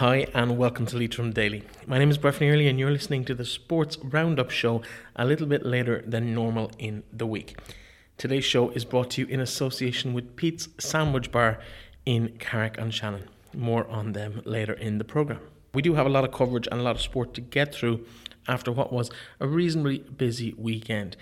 Hi, and welcome to Leitrim Daily. My name is Breffney Early, and you're listening to the Sports Roundup Show a little bit later than normal in the week. Today's show is brought to you in association with Pete's Sandwich Bar in Carrick on Shannon. More on them later in the programme. We do have a lot of coverage and a lot of sport to get through after what was a reasonably busy weekend.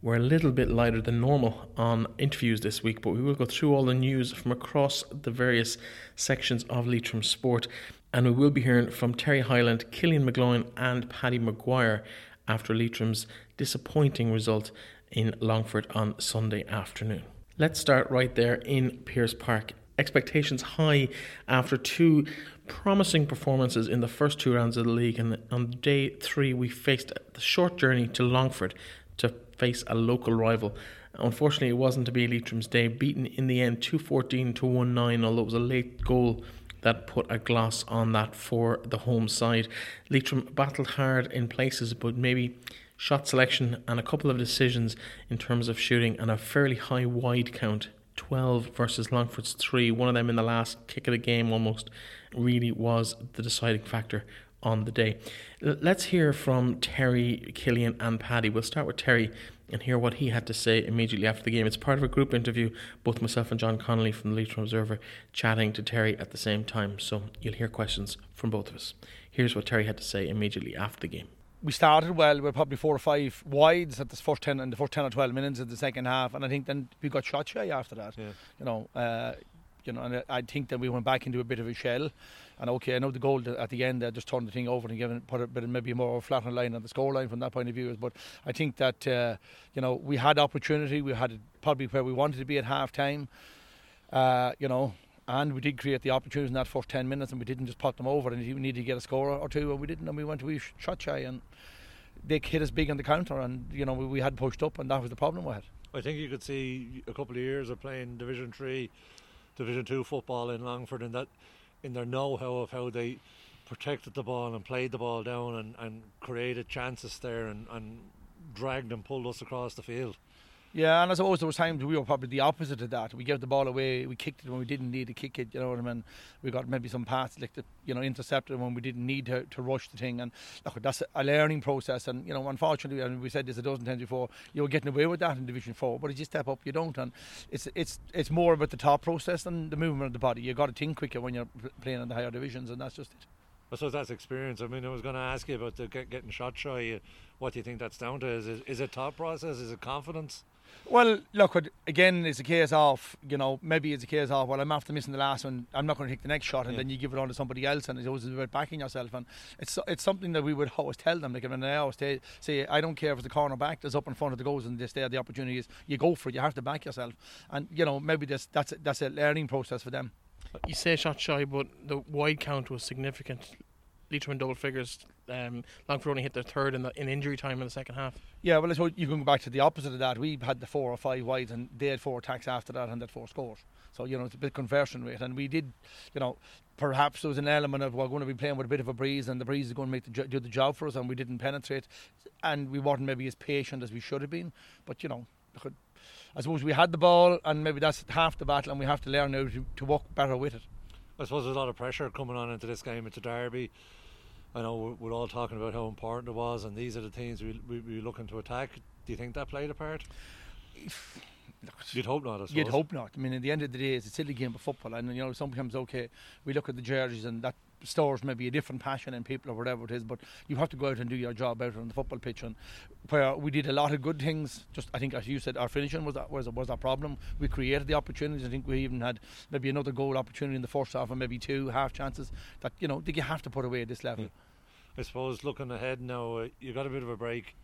We're a little bit lighter than normal on interviews this week, but we will go through all the news from across the various sections of Leitrim sport. And we will be hearing from Terry Hyland, Killian McGloin, and Paddy Maguire after Leitrim's disappointing result in Longford on Sunday afternoon. Let's start right there in Pearse Park. Expectations high after two promising performances in the first two rounds of the league, and on day three, we faced the short journey to Longford to face a local rival. Unfortunately, it wasn't to be Leitrim's day, beaten in the end 214 to 1 9, although it was a late goal that put a gloss on that for the home side. Leitrim battled hard in places, but maybe shot selection and a couple of decisions in terms of shooting and a fairly high wide count 12 versus Longford's 3, one of them in the last kick of the game almost, really was the deciding factor on the day. Let's hear from Terry, Killian, and Paddy. We'll start with Terry and hear what he had to say immediately after the game. It's part of a group interview, both myself and John Connolly from the Leitrim Observer chatting to Terry at the same time. So you'll hear questions from both of us. Here's what Terry had to say immediately after the game. We started well. We were probably four or five wides at the first ten and the first ten or twelve minutes of the second half, and I think then we got shot shy after that. Yeah. You know, uh, you know, and I think that we went back into a bit of a shell. And okay, I know the goal at the end there just turned the thing over and given put a bit of maybe more of flat on line on the score line from that point of view. But I think that uh, you know we had opportunity. We had probably where we wanted to be at half time. Uh, you know, and we did create the opportunities in that first 10 minutes and we didn't just pot them over and we needed to get a score or two and we didn't and we went to a shot shy and they hit us big on the counter and you know we, we had pushed up and that was the problem we had I think you could see a couple of years of playing Division 3 Division 2 football in Longford and that in their know-how of how they protected the ball and played the ball down and, and created chances there and, and dragged and pulled us across the field. Yeah, and I suppose there was times we were probably the opposite of that. We gave the ball away, we kicked it when we didn't need to kick it. You know what I mean? We got maybe some passes like the, you know intercepted when we didn't need to, to rush the thing. And look, that's a learning process. And you know, unfortunately, and we said this a dozen times before, you're getting away with that in Division Four. But as you step up, you don't. And it's it's it's more about the top process than the movement of the body. You got to think quicker when you're playing in the higher divisions, and that's just it. Suppose that's experience. I mean, I was going to ask you about the get, getting shot shy. What do you think that's down to? Is it, is it top process? Is it confidence? Well, look, again, it's a case of, you know, maybe it's a case of, well, I'm after missing the last one, I'm not going to take the next shot, and yeah. then you give it on to somebody else, and it's always about backing yourself. And it's it's something that we would always tell them. Like, I mean, I always say, say, I don't care if it's the corner back that's up in front of the goals and they stay the opportunity is, you go for it, you have to back yourself. And, you know, maybe that's, that's, that's a learning process for them. You say shot shy, but the wide count was significant. Leitrim in double figures um, Longford only hit their third in, the, in injury time in the second half. Yeah, well, so you can go back to the opposite of that. We had the four or five wides, and they had four attacks after that, and had four scores. So you know it's a bit conversion rate, and we did, you know, perhaps there was an element of we're going to be playing with a bit of a breeze, and the breeze is going to make the, do the job for us, and we didn't penetrate, and we weren't maybe as patient as we should have been. But you know, I suppose we had the ball, and maybe that's half the battle, and we have to learn now to, to work better with it. I suppose there's a lot of pressure coming on into this game. It's a derby. I know we're, we're all talking about how important it was, and these are the things we, we, we looking to attack. Do you think that played a part? You'd hope not. You'd hope not. I mean, at the end of the day, it's a silly game of football, and you know sometimes okay, we look at the jerseys and that stores maybe a different passion in people or whatever it is, but you have to go out and do your job out on the football pitch. And where we did a lot of good things, just I think as you said, our finishing was that was was our problem. We created the opportunities. I think we even had maybe another goal opportunity in the first half, and maybe two half chances that you know that you have to put away at this level. I suppose looking ahead now, uh, you got a bit of a break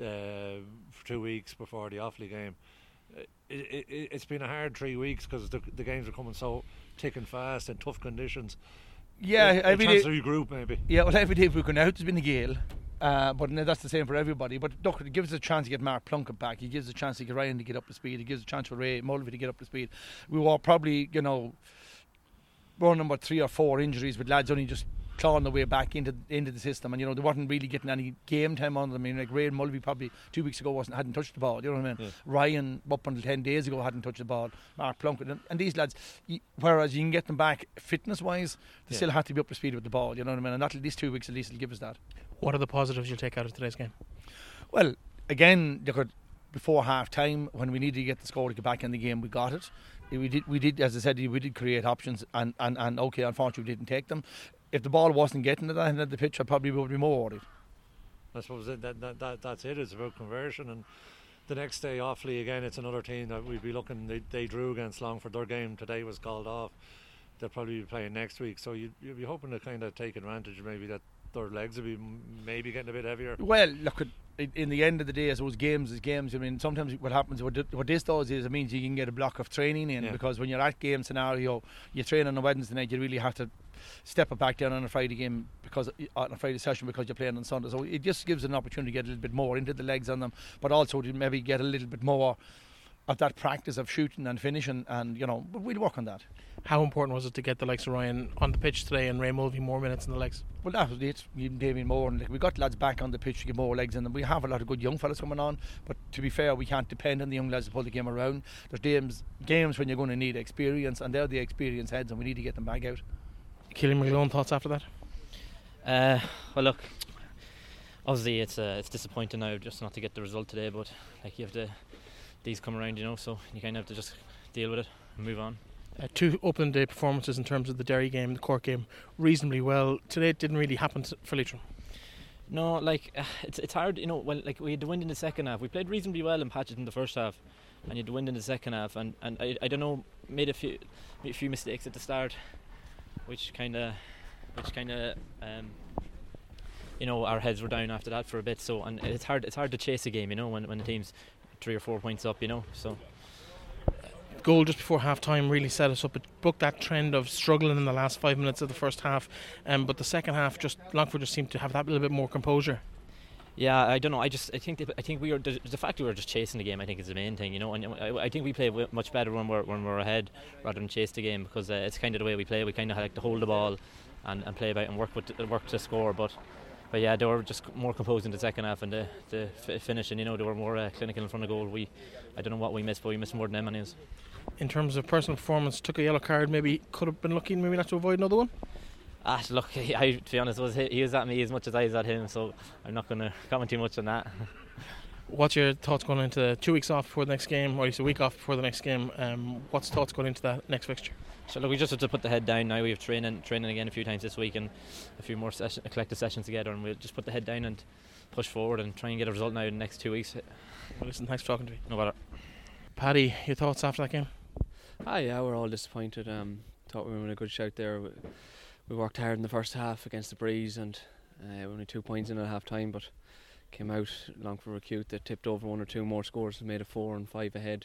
uh, for two weeks before the Offaly game. It, it, has been a hard three weeks because the, the games are coming so thick and fast in tough conditions. Yeah, a, every a day, group maybe. Yeah, well, every day we've gone out, there's been a gale. Uh, but that's the same for everybody. But look, it gives us a chance to get Mark Plunkett back. He gives us a chance to get Ryan to get up to speed. It gives a chance for Ray Mulvey to get up to speed. We were probably, you know, one number three or four injuries with lads only just clawing their way back into into the system, and you know they weren't really getting any game time on them. I mean, like Ray Mulvey probably two weeks ago wasn't hadn't touched the ball. You know what I mean? Yeah. Ryan up until ten days ago hadn't touched the ball. Mark Plunkett and, and these lads, you, whereas you can get them back fitness wise, they yeah. still have to be up to speed with the ball. You know what I mean? And that these two weeks at least will give us that. What are the positives you'll take out of today's game? Well, again, look at before half time when we needed to get the score to get back in the game, we got it. We did, we did, as I said, we did create options, and, and, and okay, unfortunately, we didn't take them. If the ball wasn't getting to that end of the pitch, I probably would be more worried. I suppose that, that, that, that's it. It's about conversion, and the next day, Offaly again, it's another team that we'd be looking. They, they drew against Longford. Their game today was called off. They'll probably be playing next week, so you you'd be hoping to kind of take advantage, maybe that their legs will be maybe getting a bit heavier. Well, look, in the end of the day, as those games is games. I mean, sometimes what happens, what, what this does is it means you can get a block of training in yeah. because when you're at game scenario, you train on a Wednesday night, you really have to step it back down on a Friday game because uh, on a Friday session because you're playing on Sunday. So it just gives an opportunity to get a little bit more into the legs on them, but also to maybe get a little bit more of that practice of shooting and finishing, and you know, but we'll work on that. How important was it to get the likes of Ryan on the pitch today and Ray Mulvey more minutes in the legs? Well, that was it. Damien Moore, and like, we got lads back on the pitch to get more legs in them. We have a lot of good young fellas coming on, but to be fair, we can't depend on the young lads to pull the game around. There's games, games when you're going to need experience, and they're the experienced heads, and we need to get them back out. Killian McGlone, thoughts after that? Uh, well, look, obviously it's uh, it's disappointing now just not to get the result today, but like you have to these come around, you know, so you kind of have to just deal with it and move on. Uh, two opening day performances in terms of the Derry game, the Cork game, reasonably well. Today it didn't really happen for Leitrim. No, like uh, it's it's hard, you know. Well, like we had the wind in the second half. We played reasonably well in patches in the first half, and you had the wind in the second half. And, and I, I don't know, made a few made a few mistakes at the start, which kind of which kind of um, you know our heads were down after that for a bit. So and it's hard it's hard to chase a game, you know, when when the team's three or four points up, you know. So goal just before half time really set us up. It broke that trend of struggling in the last five minutes of the first half, um, but the second half, just Longford just seemed to have that little bit more composure. Yeah, I don't know. I just I think I think we were the, the, fact we were just chasing the game. I think is the main thing, you know. And I, I think we play much better when we're when we're ahead rather than chase the game because uh, it's kind of the way we play. We kind of like to hold the ball and, and play about and work with work to score, but but yeah, they were just more composed in the second half and the, the f- finish, and you know they were more uh, clinical in front of goal. We, I don't know what we missed, but we missed more than them, anyways. In terms of personal performance, took a yellow card. Maybe could have been lucky, maybe not to avoid another one. Ah, look, I, to be honest, was he was at me as much as I was at him, so I'm not going to comment too much on that. What's your thoughts going into two weeks off before the next game, or at least a week off before the next game? Um, what's thoughts going into that next fixture? So look, we just have to put the head down now. We have training, training again a few times this week, and a few more session, collective sessions together, and we'll just put the head down and push forward and try and get a result now in the next two weeks. Well, listen, thanks for talking to me. No matter. Paddy, your thoughts after that game? Ah, yeah, we're all disappointed. Um, thought we were in a good shout there. We, worked hard in the first half against the breeze, and uh, only two points in at half time, but came out long for recute that tipped over one or two more scores and made a four and five ahead.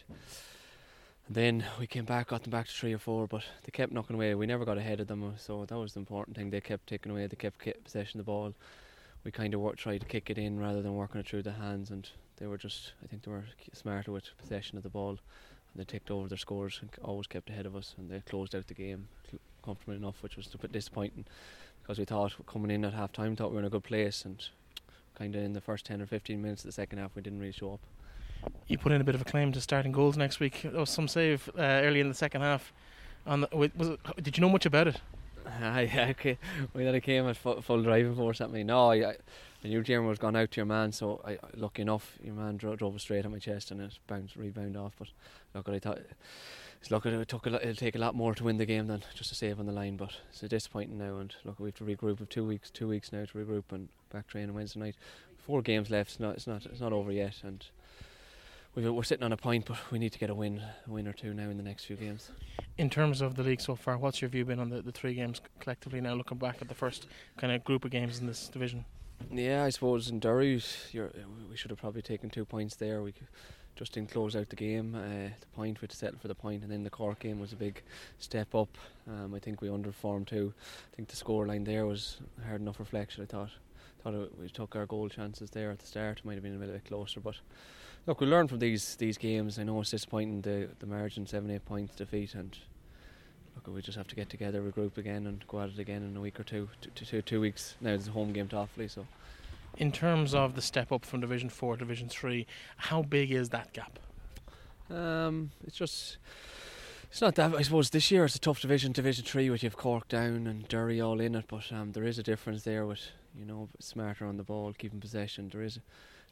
And then we came back, got them back to three or four, but they kept knocking away. We never got ahead of them, so that was the important thing. They kept taking away, they kept possession of the ball. We kind of tried to kick it in rather than working it through the hands, and they were just, I think they were smarter with possession of the ball. And they ticked over their scores and always kept ahead of us, and they closed out the game comfortably enough, which was a bit disappointing because we thought coming in at half time, thought we were in a good place, and kind of in the first 10 or 15 minutes of the second half, we didn't really show up you put in a bit of a claim to starting goals next week. There was some save uh, early in the second half. On the, was it, did you know much about it? yeah, okay. We had a came at full, full driving force at me. No, I, I knew Jeremy was gone out to your man, so I, lucky enough, your man drove, drove straight at my chest and it bounced, rebound off. But look, I thought it's look, it took a, it'll take a lot more to win the game than just a save on the line. But it's disappointing now, and look, we have to regroup. With two weeks, two weeks now to regroup and back training Wednesday night. Four games left. It's not, it's not, it's not over yet, and we are sitting on a point, but we need to get a win, a win or two now in the next few games. In terms of the league so far, what's your view been on the, the three games collectively now, looking back at the first kind of group of games in this division? Yeah, I suppose in Derry, we should have probably taken two points there. We just didn't close out the game. Uh, the point, we had to settle for the point, and then the Cork game was a big step up. Um, I think we underperformed too. I think the scoreline there was hard enough reflection. I thought, thought it, we took our goal chances there at the start. Might have been a little bit closer, but look, we learn from these these games. I know it's disappointing the the margin seven eight points defeat, and look, we just have to get together, regroup again, and go at it again in a week or two. Two, two, two weeks now. It's a home game to Offaly, so. In terms of the step up from Division Four to Division Three, how big is that gap? Um, it's just it's not that. I suppose this year it's a tough division, Division Three, with you have Cork down and Derry all in it. But um, there is a difference there with you know smarter on the ball, keeping possession. There is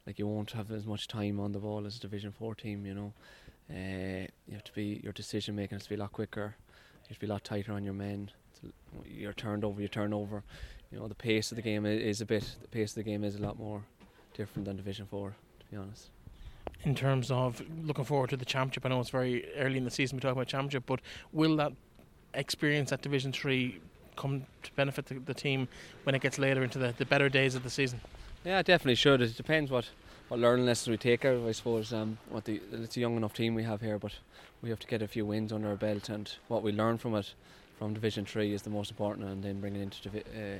like you won't have as much time on the ball as a Division Four team. You know, uh, you have to be your decision making has to be a lot quicker. You have to be a lot tighter on your men. You're turned over, you turn over. You know the pace of the game is a bit. The pace of the game is a lot more different than Division Four, to be honest in terms of looking forward to the championship? I know it's very early in the season we talk about championship, but will that experience at Division Three come to benefit the, the, team when it gets later into the, the better days of the season? Yeah, it definitely should. It depends what, what learning lessons we take out of. I suppose um, what the it's a young enough team we have here, but we have to get a few wins under our belt, and what we learn from it from Division Three is the most important, and then bring it into uh,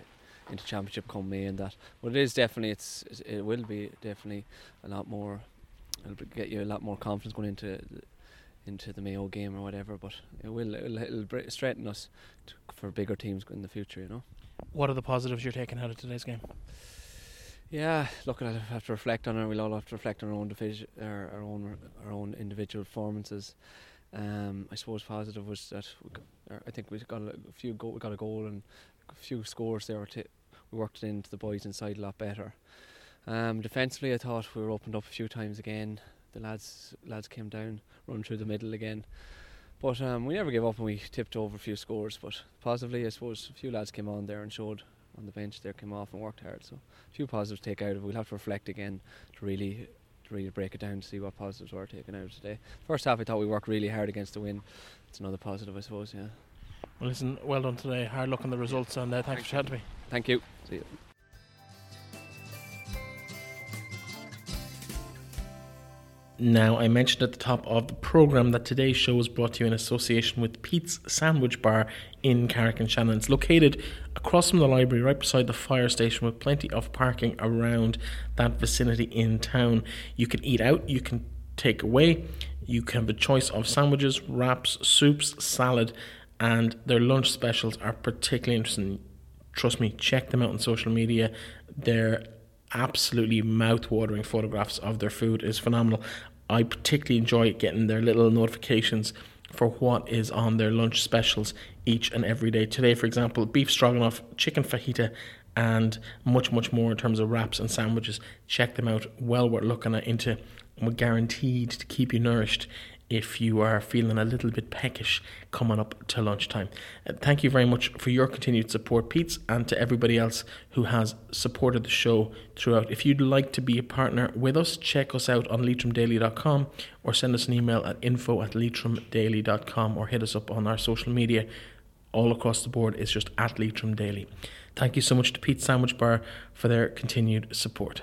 into championship come May and that. But it is definitely it's it will be definitely a lot more it'll get you a lot more confidence going into into the Mayo game or whatever. But it will it'll, it'll straighten us to, for bigger teams in the future. You know. What are the positives you're taking out of today's game? Yeah, look, I'll have to reflect on it. We'll all have to reflect on our own division, our, our own our own individual performances. Um, I suppose positive was that got, I think we got a few go, we got a goal and a few scores there. T- we worked it into the boys inside a lot better. Um, defensively, I thought we were opened up a few times again. The lads lads came down, run through the middle again. But um, we never gave up and we tipped over a few scores. But positively, I suppose a few lads came on there and showed on the bench there, came off and worked hard. So a few positives take out of it. We'll have to reflect again to really to really break it down to see what positives were taken out of today. First half, I thought we worked really hard against the win. It's another positive, I suppose, yeah. Well, listen, well done today. Hard luck on the results and uh, thanks for chatting to me. Thank you. See you. Now, I mentioned at the top of the programme that today's show is brought to you in association with Pete's Sandwich Bar in Carrick on Shannon. It's located across from the library, right beside the fire station, with plenty of parking around that vicinity in town. You can eat out, you can take away, you can have a choice of sandwiches, wraps, soups, salad, and their lunch specials are particularly interesting. Trust me, check them out on social media. They're absolutely mouth-watering photographs of their food is phenomenal. I particularly enjoy getting their little notifications for what is on their lunch specials each and every day. Today, for example, beef stroganoff, chicken fajita, and much, much more in terms of wraps and sandwiches. Check them out. Well worth looking at into. We're guaranteed to keep you nourished if you are feeling a little bit peckish coming up to lunchtime. Uh, thank you very much for your continued support, Pete's, and to everybody else who has supported the show throughout. If you'd like to be a partner with us, check us out on leitrimdaily.com or send us an email at info at leitrimdaily.com or hit us up on our social media. All across the board is just at Leitrim Daily. Thank you so much to Pete's Sandwich Bar for their continued support.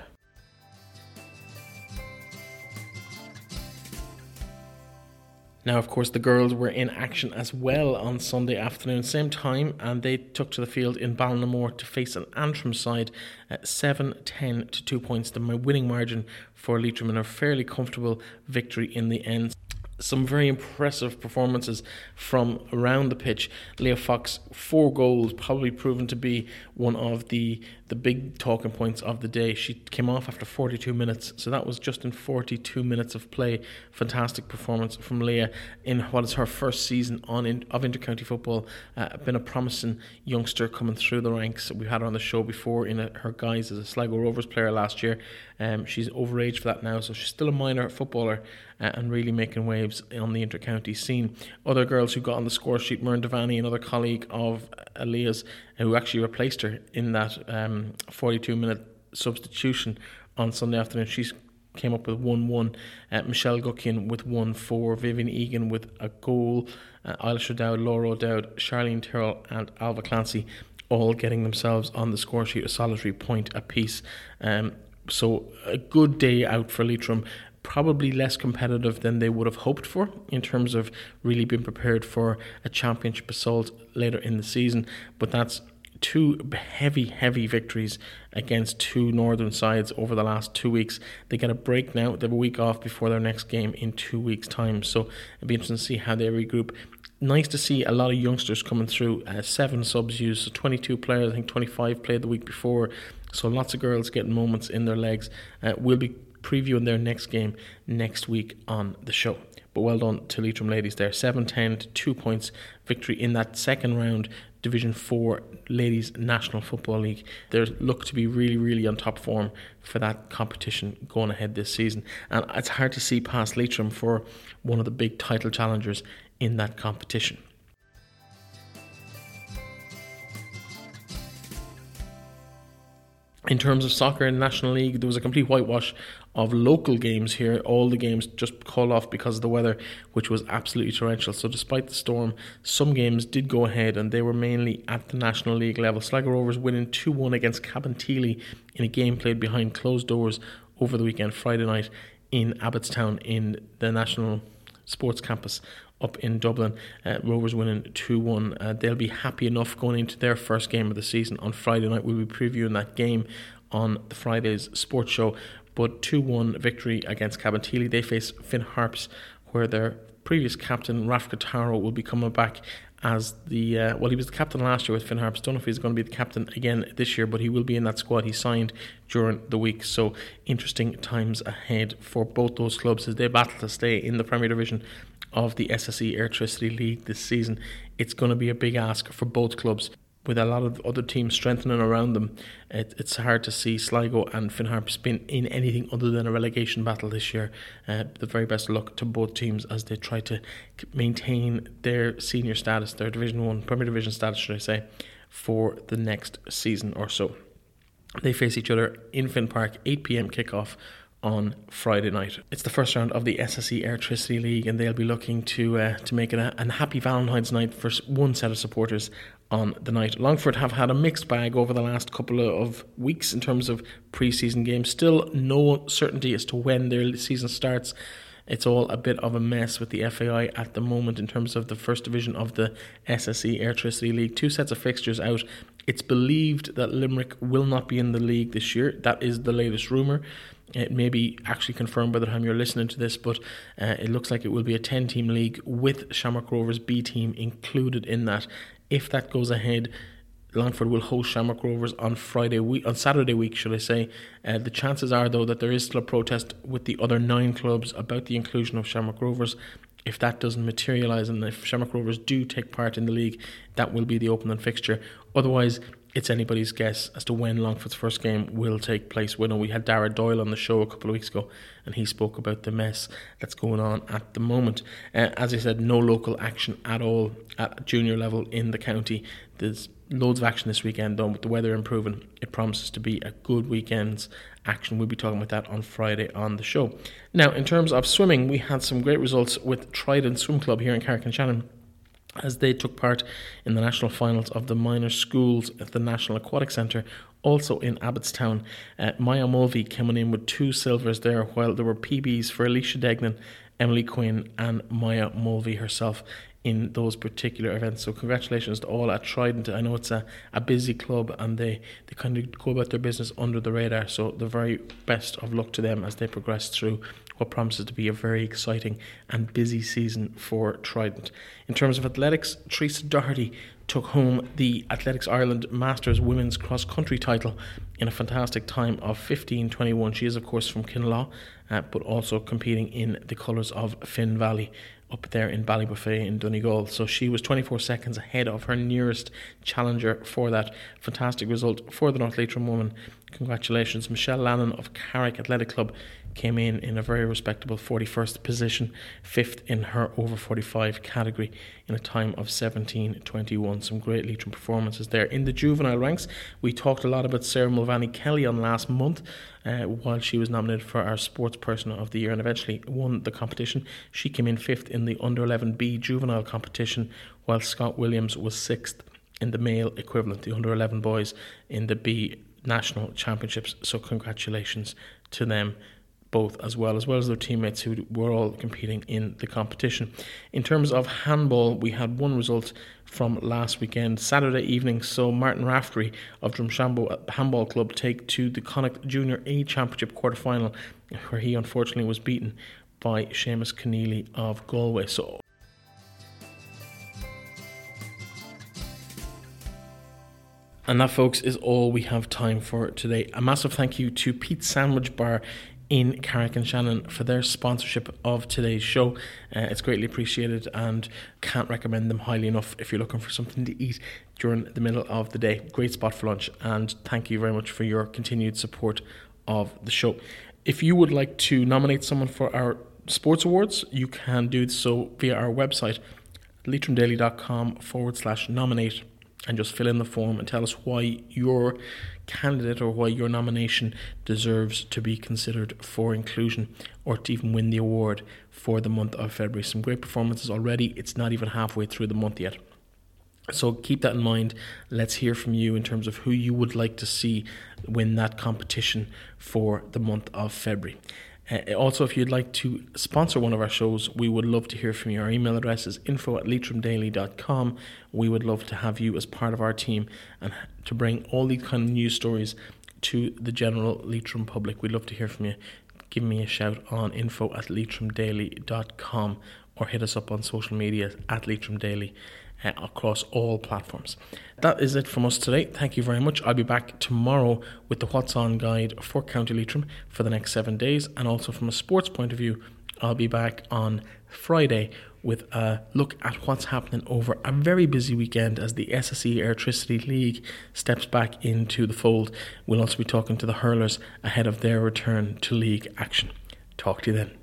Now, of course, the girls were in action as well on Sunday afternoon, same time, and they took to the field in Ballinamore to face an Antrim side at 7 10 to 2 points. The winning margin for Leitrim and a fairly comfortable victory in the end some very impressive performances from around the pitch. Leah Fox, four goals, probably proven to be one of the the big talking points of the day. She came off after 42 minutes, so that was just in 42 minutes of play. Fantastic performance from Leah in what is her first season on in, of intercounty football. Uh, been a promising youngster coming through the ranks. We've had her on the show before in a, her guise as a Sligo Rovers player last year. Um, she's overage for that now, so she's still a minor footballer uh, and really making waves on the intercounty scene. Other girls who got on the score sheet, Myrne Devaney, another colleague of Aaliyah's, who actually replaced her in that um, 42 minute substitution on Sunday afternoon. She's came up with 1 1. Uh, Michelle Guckian with 1 4. Vivian Egan with a goal. Uh, Eilish O'Dowd, Laura O'Dowd, Charlene Terrell, and Alva Clancy all getting themselves on the score sheet a solitary point apiece. Um, so a good day out for Leitrim probably less competitive than they would have hoped for in terms of really being prepared for a championship assault later in the season. But that's two heavy, heavy victories against two northern sides over the last two weeks. They get a break now. They have a week off before their next game in two weeks' time. So it'll be interesting to see how they regroup. nice to see a lot of youngsters coming through. Uh, seven subs used, so 22 players. I think 25 played the week before. So lots of girls getting moments in their legs. Uh, we'll be previewing their next game next week on the show. But well done to Leitrim ladies there. 7 10 to 2 points victory in that second round Division 4 Ladies National Football League. They look to be really, really on top form for that competition going ahead this season. And it's hard to see past Leitrim for one of the big title challengers in that competition. In terms of soccer in the National League, there was a complete whitewash of local games here. All the games just called off because of the weather, which was absolutely torrential. So, despite the storm, some games did go ahead, and they were mainly at the National League level. Sligo Rovers winning 2 1 against Cabinteely in a game played behind closed doors over the weekend, Friday night, in Abbottstown in the National Sports Campus up in Dublin. Uh, Rovers winning 2 1. Uh, they'll be happy enough going into their first game of the season on Friday night. We'll be previewing that game on the Friday's sports show. But 2 1 victory against Cabinteely. They face Finn Harps, where their previous captain, Raff Cretaro, will be coming back as the uh, well, he was the captain last year with Finn Harps. Don't know if he's going to be the captain again this year, but he will be in that squad. He signed during the week, so interesting times ahead for both those clubs as they battle to stay in the Premier Division of the SSE Airtricity League this season. It's going to be a big ask for both clubs. With a lot of other teams strengthening around them, it, it's hard to see Sligo and Finn Harps in anything other than a relegation battle this year. Uh, the very best luck to both teams as they try to maintain their senior status, their Division One, Premier Division status, should I say, for the next season or so. They face each other in Finn Park, 8 pm kickoff on Friday night. It's the first round of the SSE Airtricity League, and they'll be looking to uh, to make it a, a happy Valentine's night for one set of supporters on the night. Longford have had a mixed bag over the last couple of weeks in terms of pre-season games. Still no certainty as to when their season starts. It's all a bit of a mess with the FAI at the moment in terms of the first division of the SSE Airtricity League. Two sets of fixtures out. It's believed that Limerick will not be in the league this year. That is the latest rumour. It may be actually confirmed by the time you're listening to this, but uh, it looks like it will be a 10 team league with Shamrock Rovers B team included in that. If that goes ahead, Longford will host Shamrock Rovers on Friday week, on Saturday week, should I say? Uh, the chances are, though, that there is still a protest with the other nine clubs about the inclusion of Shamrock Rovers. If that doesn't materialise and if Shamrock Rovers do take part in the league, that will be the opening fixture. Otherwise, it's anybody's guess as to when Longford's first game will take place. We know we had Dara Doyle on the show a couple of weeks ago, and he spoke about the mess that's going on at the moment. Uh, as I said, no local action at all at junior level in the county. There's loads of action this weekend, though, with the weather improving. It promises to be a good weekend's action. We'll be talking about that on Friday on the show. Now, in terms of swimming, we had some great results with Trident Swim Club here in Carrick-on-Shannon as they took part in the national finals of the minor schools at the National Aquatic Centre, also in Abbottstown. Uh, Maya Mulvey coming in with two silvers there, while there were PBs for Alicia Degnan, Emily Quinn, and Maya Mulvey herself in those particular events. So congratulations to all at Trident. I know it's a, a busy club and they, they kind of go about their business under the radar. So the very best of luck to them as they progress through what promises to be a very exciting and busy season for Trident. In terms of athletics, Teresa Doherty took home the Athletics Ireland Masters Women's Cross Country title in a fantastic time of 15:21. She is, of course, from Kinlough, uh, but also competing in the colours of Finn Valley up there in Ballybofey in Donegal. So she was 24 seconds ahead of her nearest challenger for that fantastic result for the North Leitrim woman. Congratulations, Michelle Lannon of Carrick Athletic Club came in in a very respectable 41st position, fifth in her over 45 category in a time of 17.21. Some great Leitrim performances there. In the juvenile ranks, we talked a lot about Sarah Mulvaney Kelly on last month uh, while she was nominated for our Sports Person of the Year and eventually won the competition. She came in fifth in the under 11B juvenile competition, while Scott Williams was sixth in the male equivalent, the under 11 boys in the B national championships. So, congratulations to them both as well, as well as their teammates who were all competing in the competition. In terms of handball, we had one result from last weekend, Saturday evening. So Martin Raftery of Drumshanbo Handball Club take to the Connacht Junior A Championship quarter final, where he unfortunately was beaten by Seamus Keneally of Galway. So And that, folks, is all we have time for today. A massive thank you to Pete Sandwich Bar in Carrick on Shannon for their sponsorship of today's show. Uh, it's greatly appreciated and can't recommend them highly enough if you're looking for something to eat during the middle of the day. Great spot for lunch, and thank you very much for your continued support of the show. If you would like to nominate someone for our sports awards, you can do so via our website, leitrimdaily.com forward slash nominate and just fill in the form and tell us why your candidate or why your nomination deserves to be considered for inclusion or to even win the award for the month of February. Some great performances already. It's not even halfway through the month yet. So keep that in mind. Let's hear from you in terms of who you would like to see win that competition for the month of February. Uh, also, if you'd like to sponsor one of our shows, we would love to hear from you. Our email address is info at leitrimdaily.com. We would love to have you as part of our team and to bring all these kind of news stories to the general Leitrim public. We'd love to hear from you. Give me a shout on info at leitrimdaily.com or hit us up on social media at leitrimdaily uh, across all platforms. That is it from us today. Thank you very much. I'll be back tomorrow with the What's On guide for County Leitrim for the next seven days. And also from a sports point of view, I'll be back on Friday with a look at what's happening over a very busy weekend as the SSE Airtricity League steps back into the fold. We'll also be talking to the hurlers ahead of their return to league action. Talk to you then.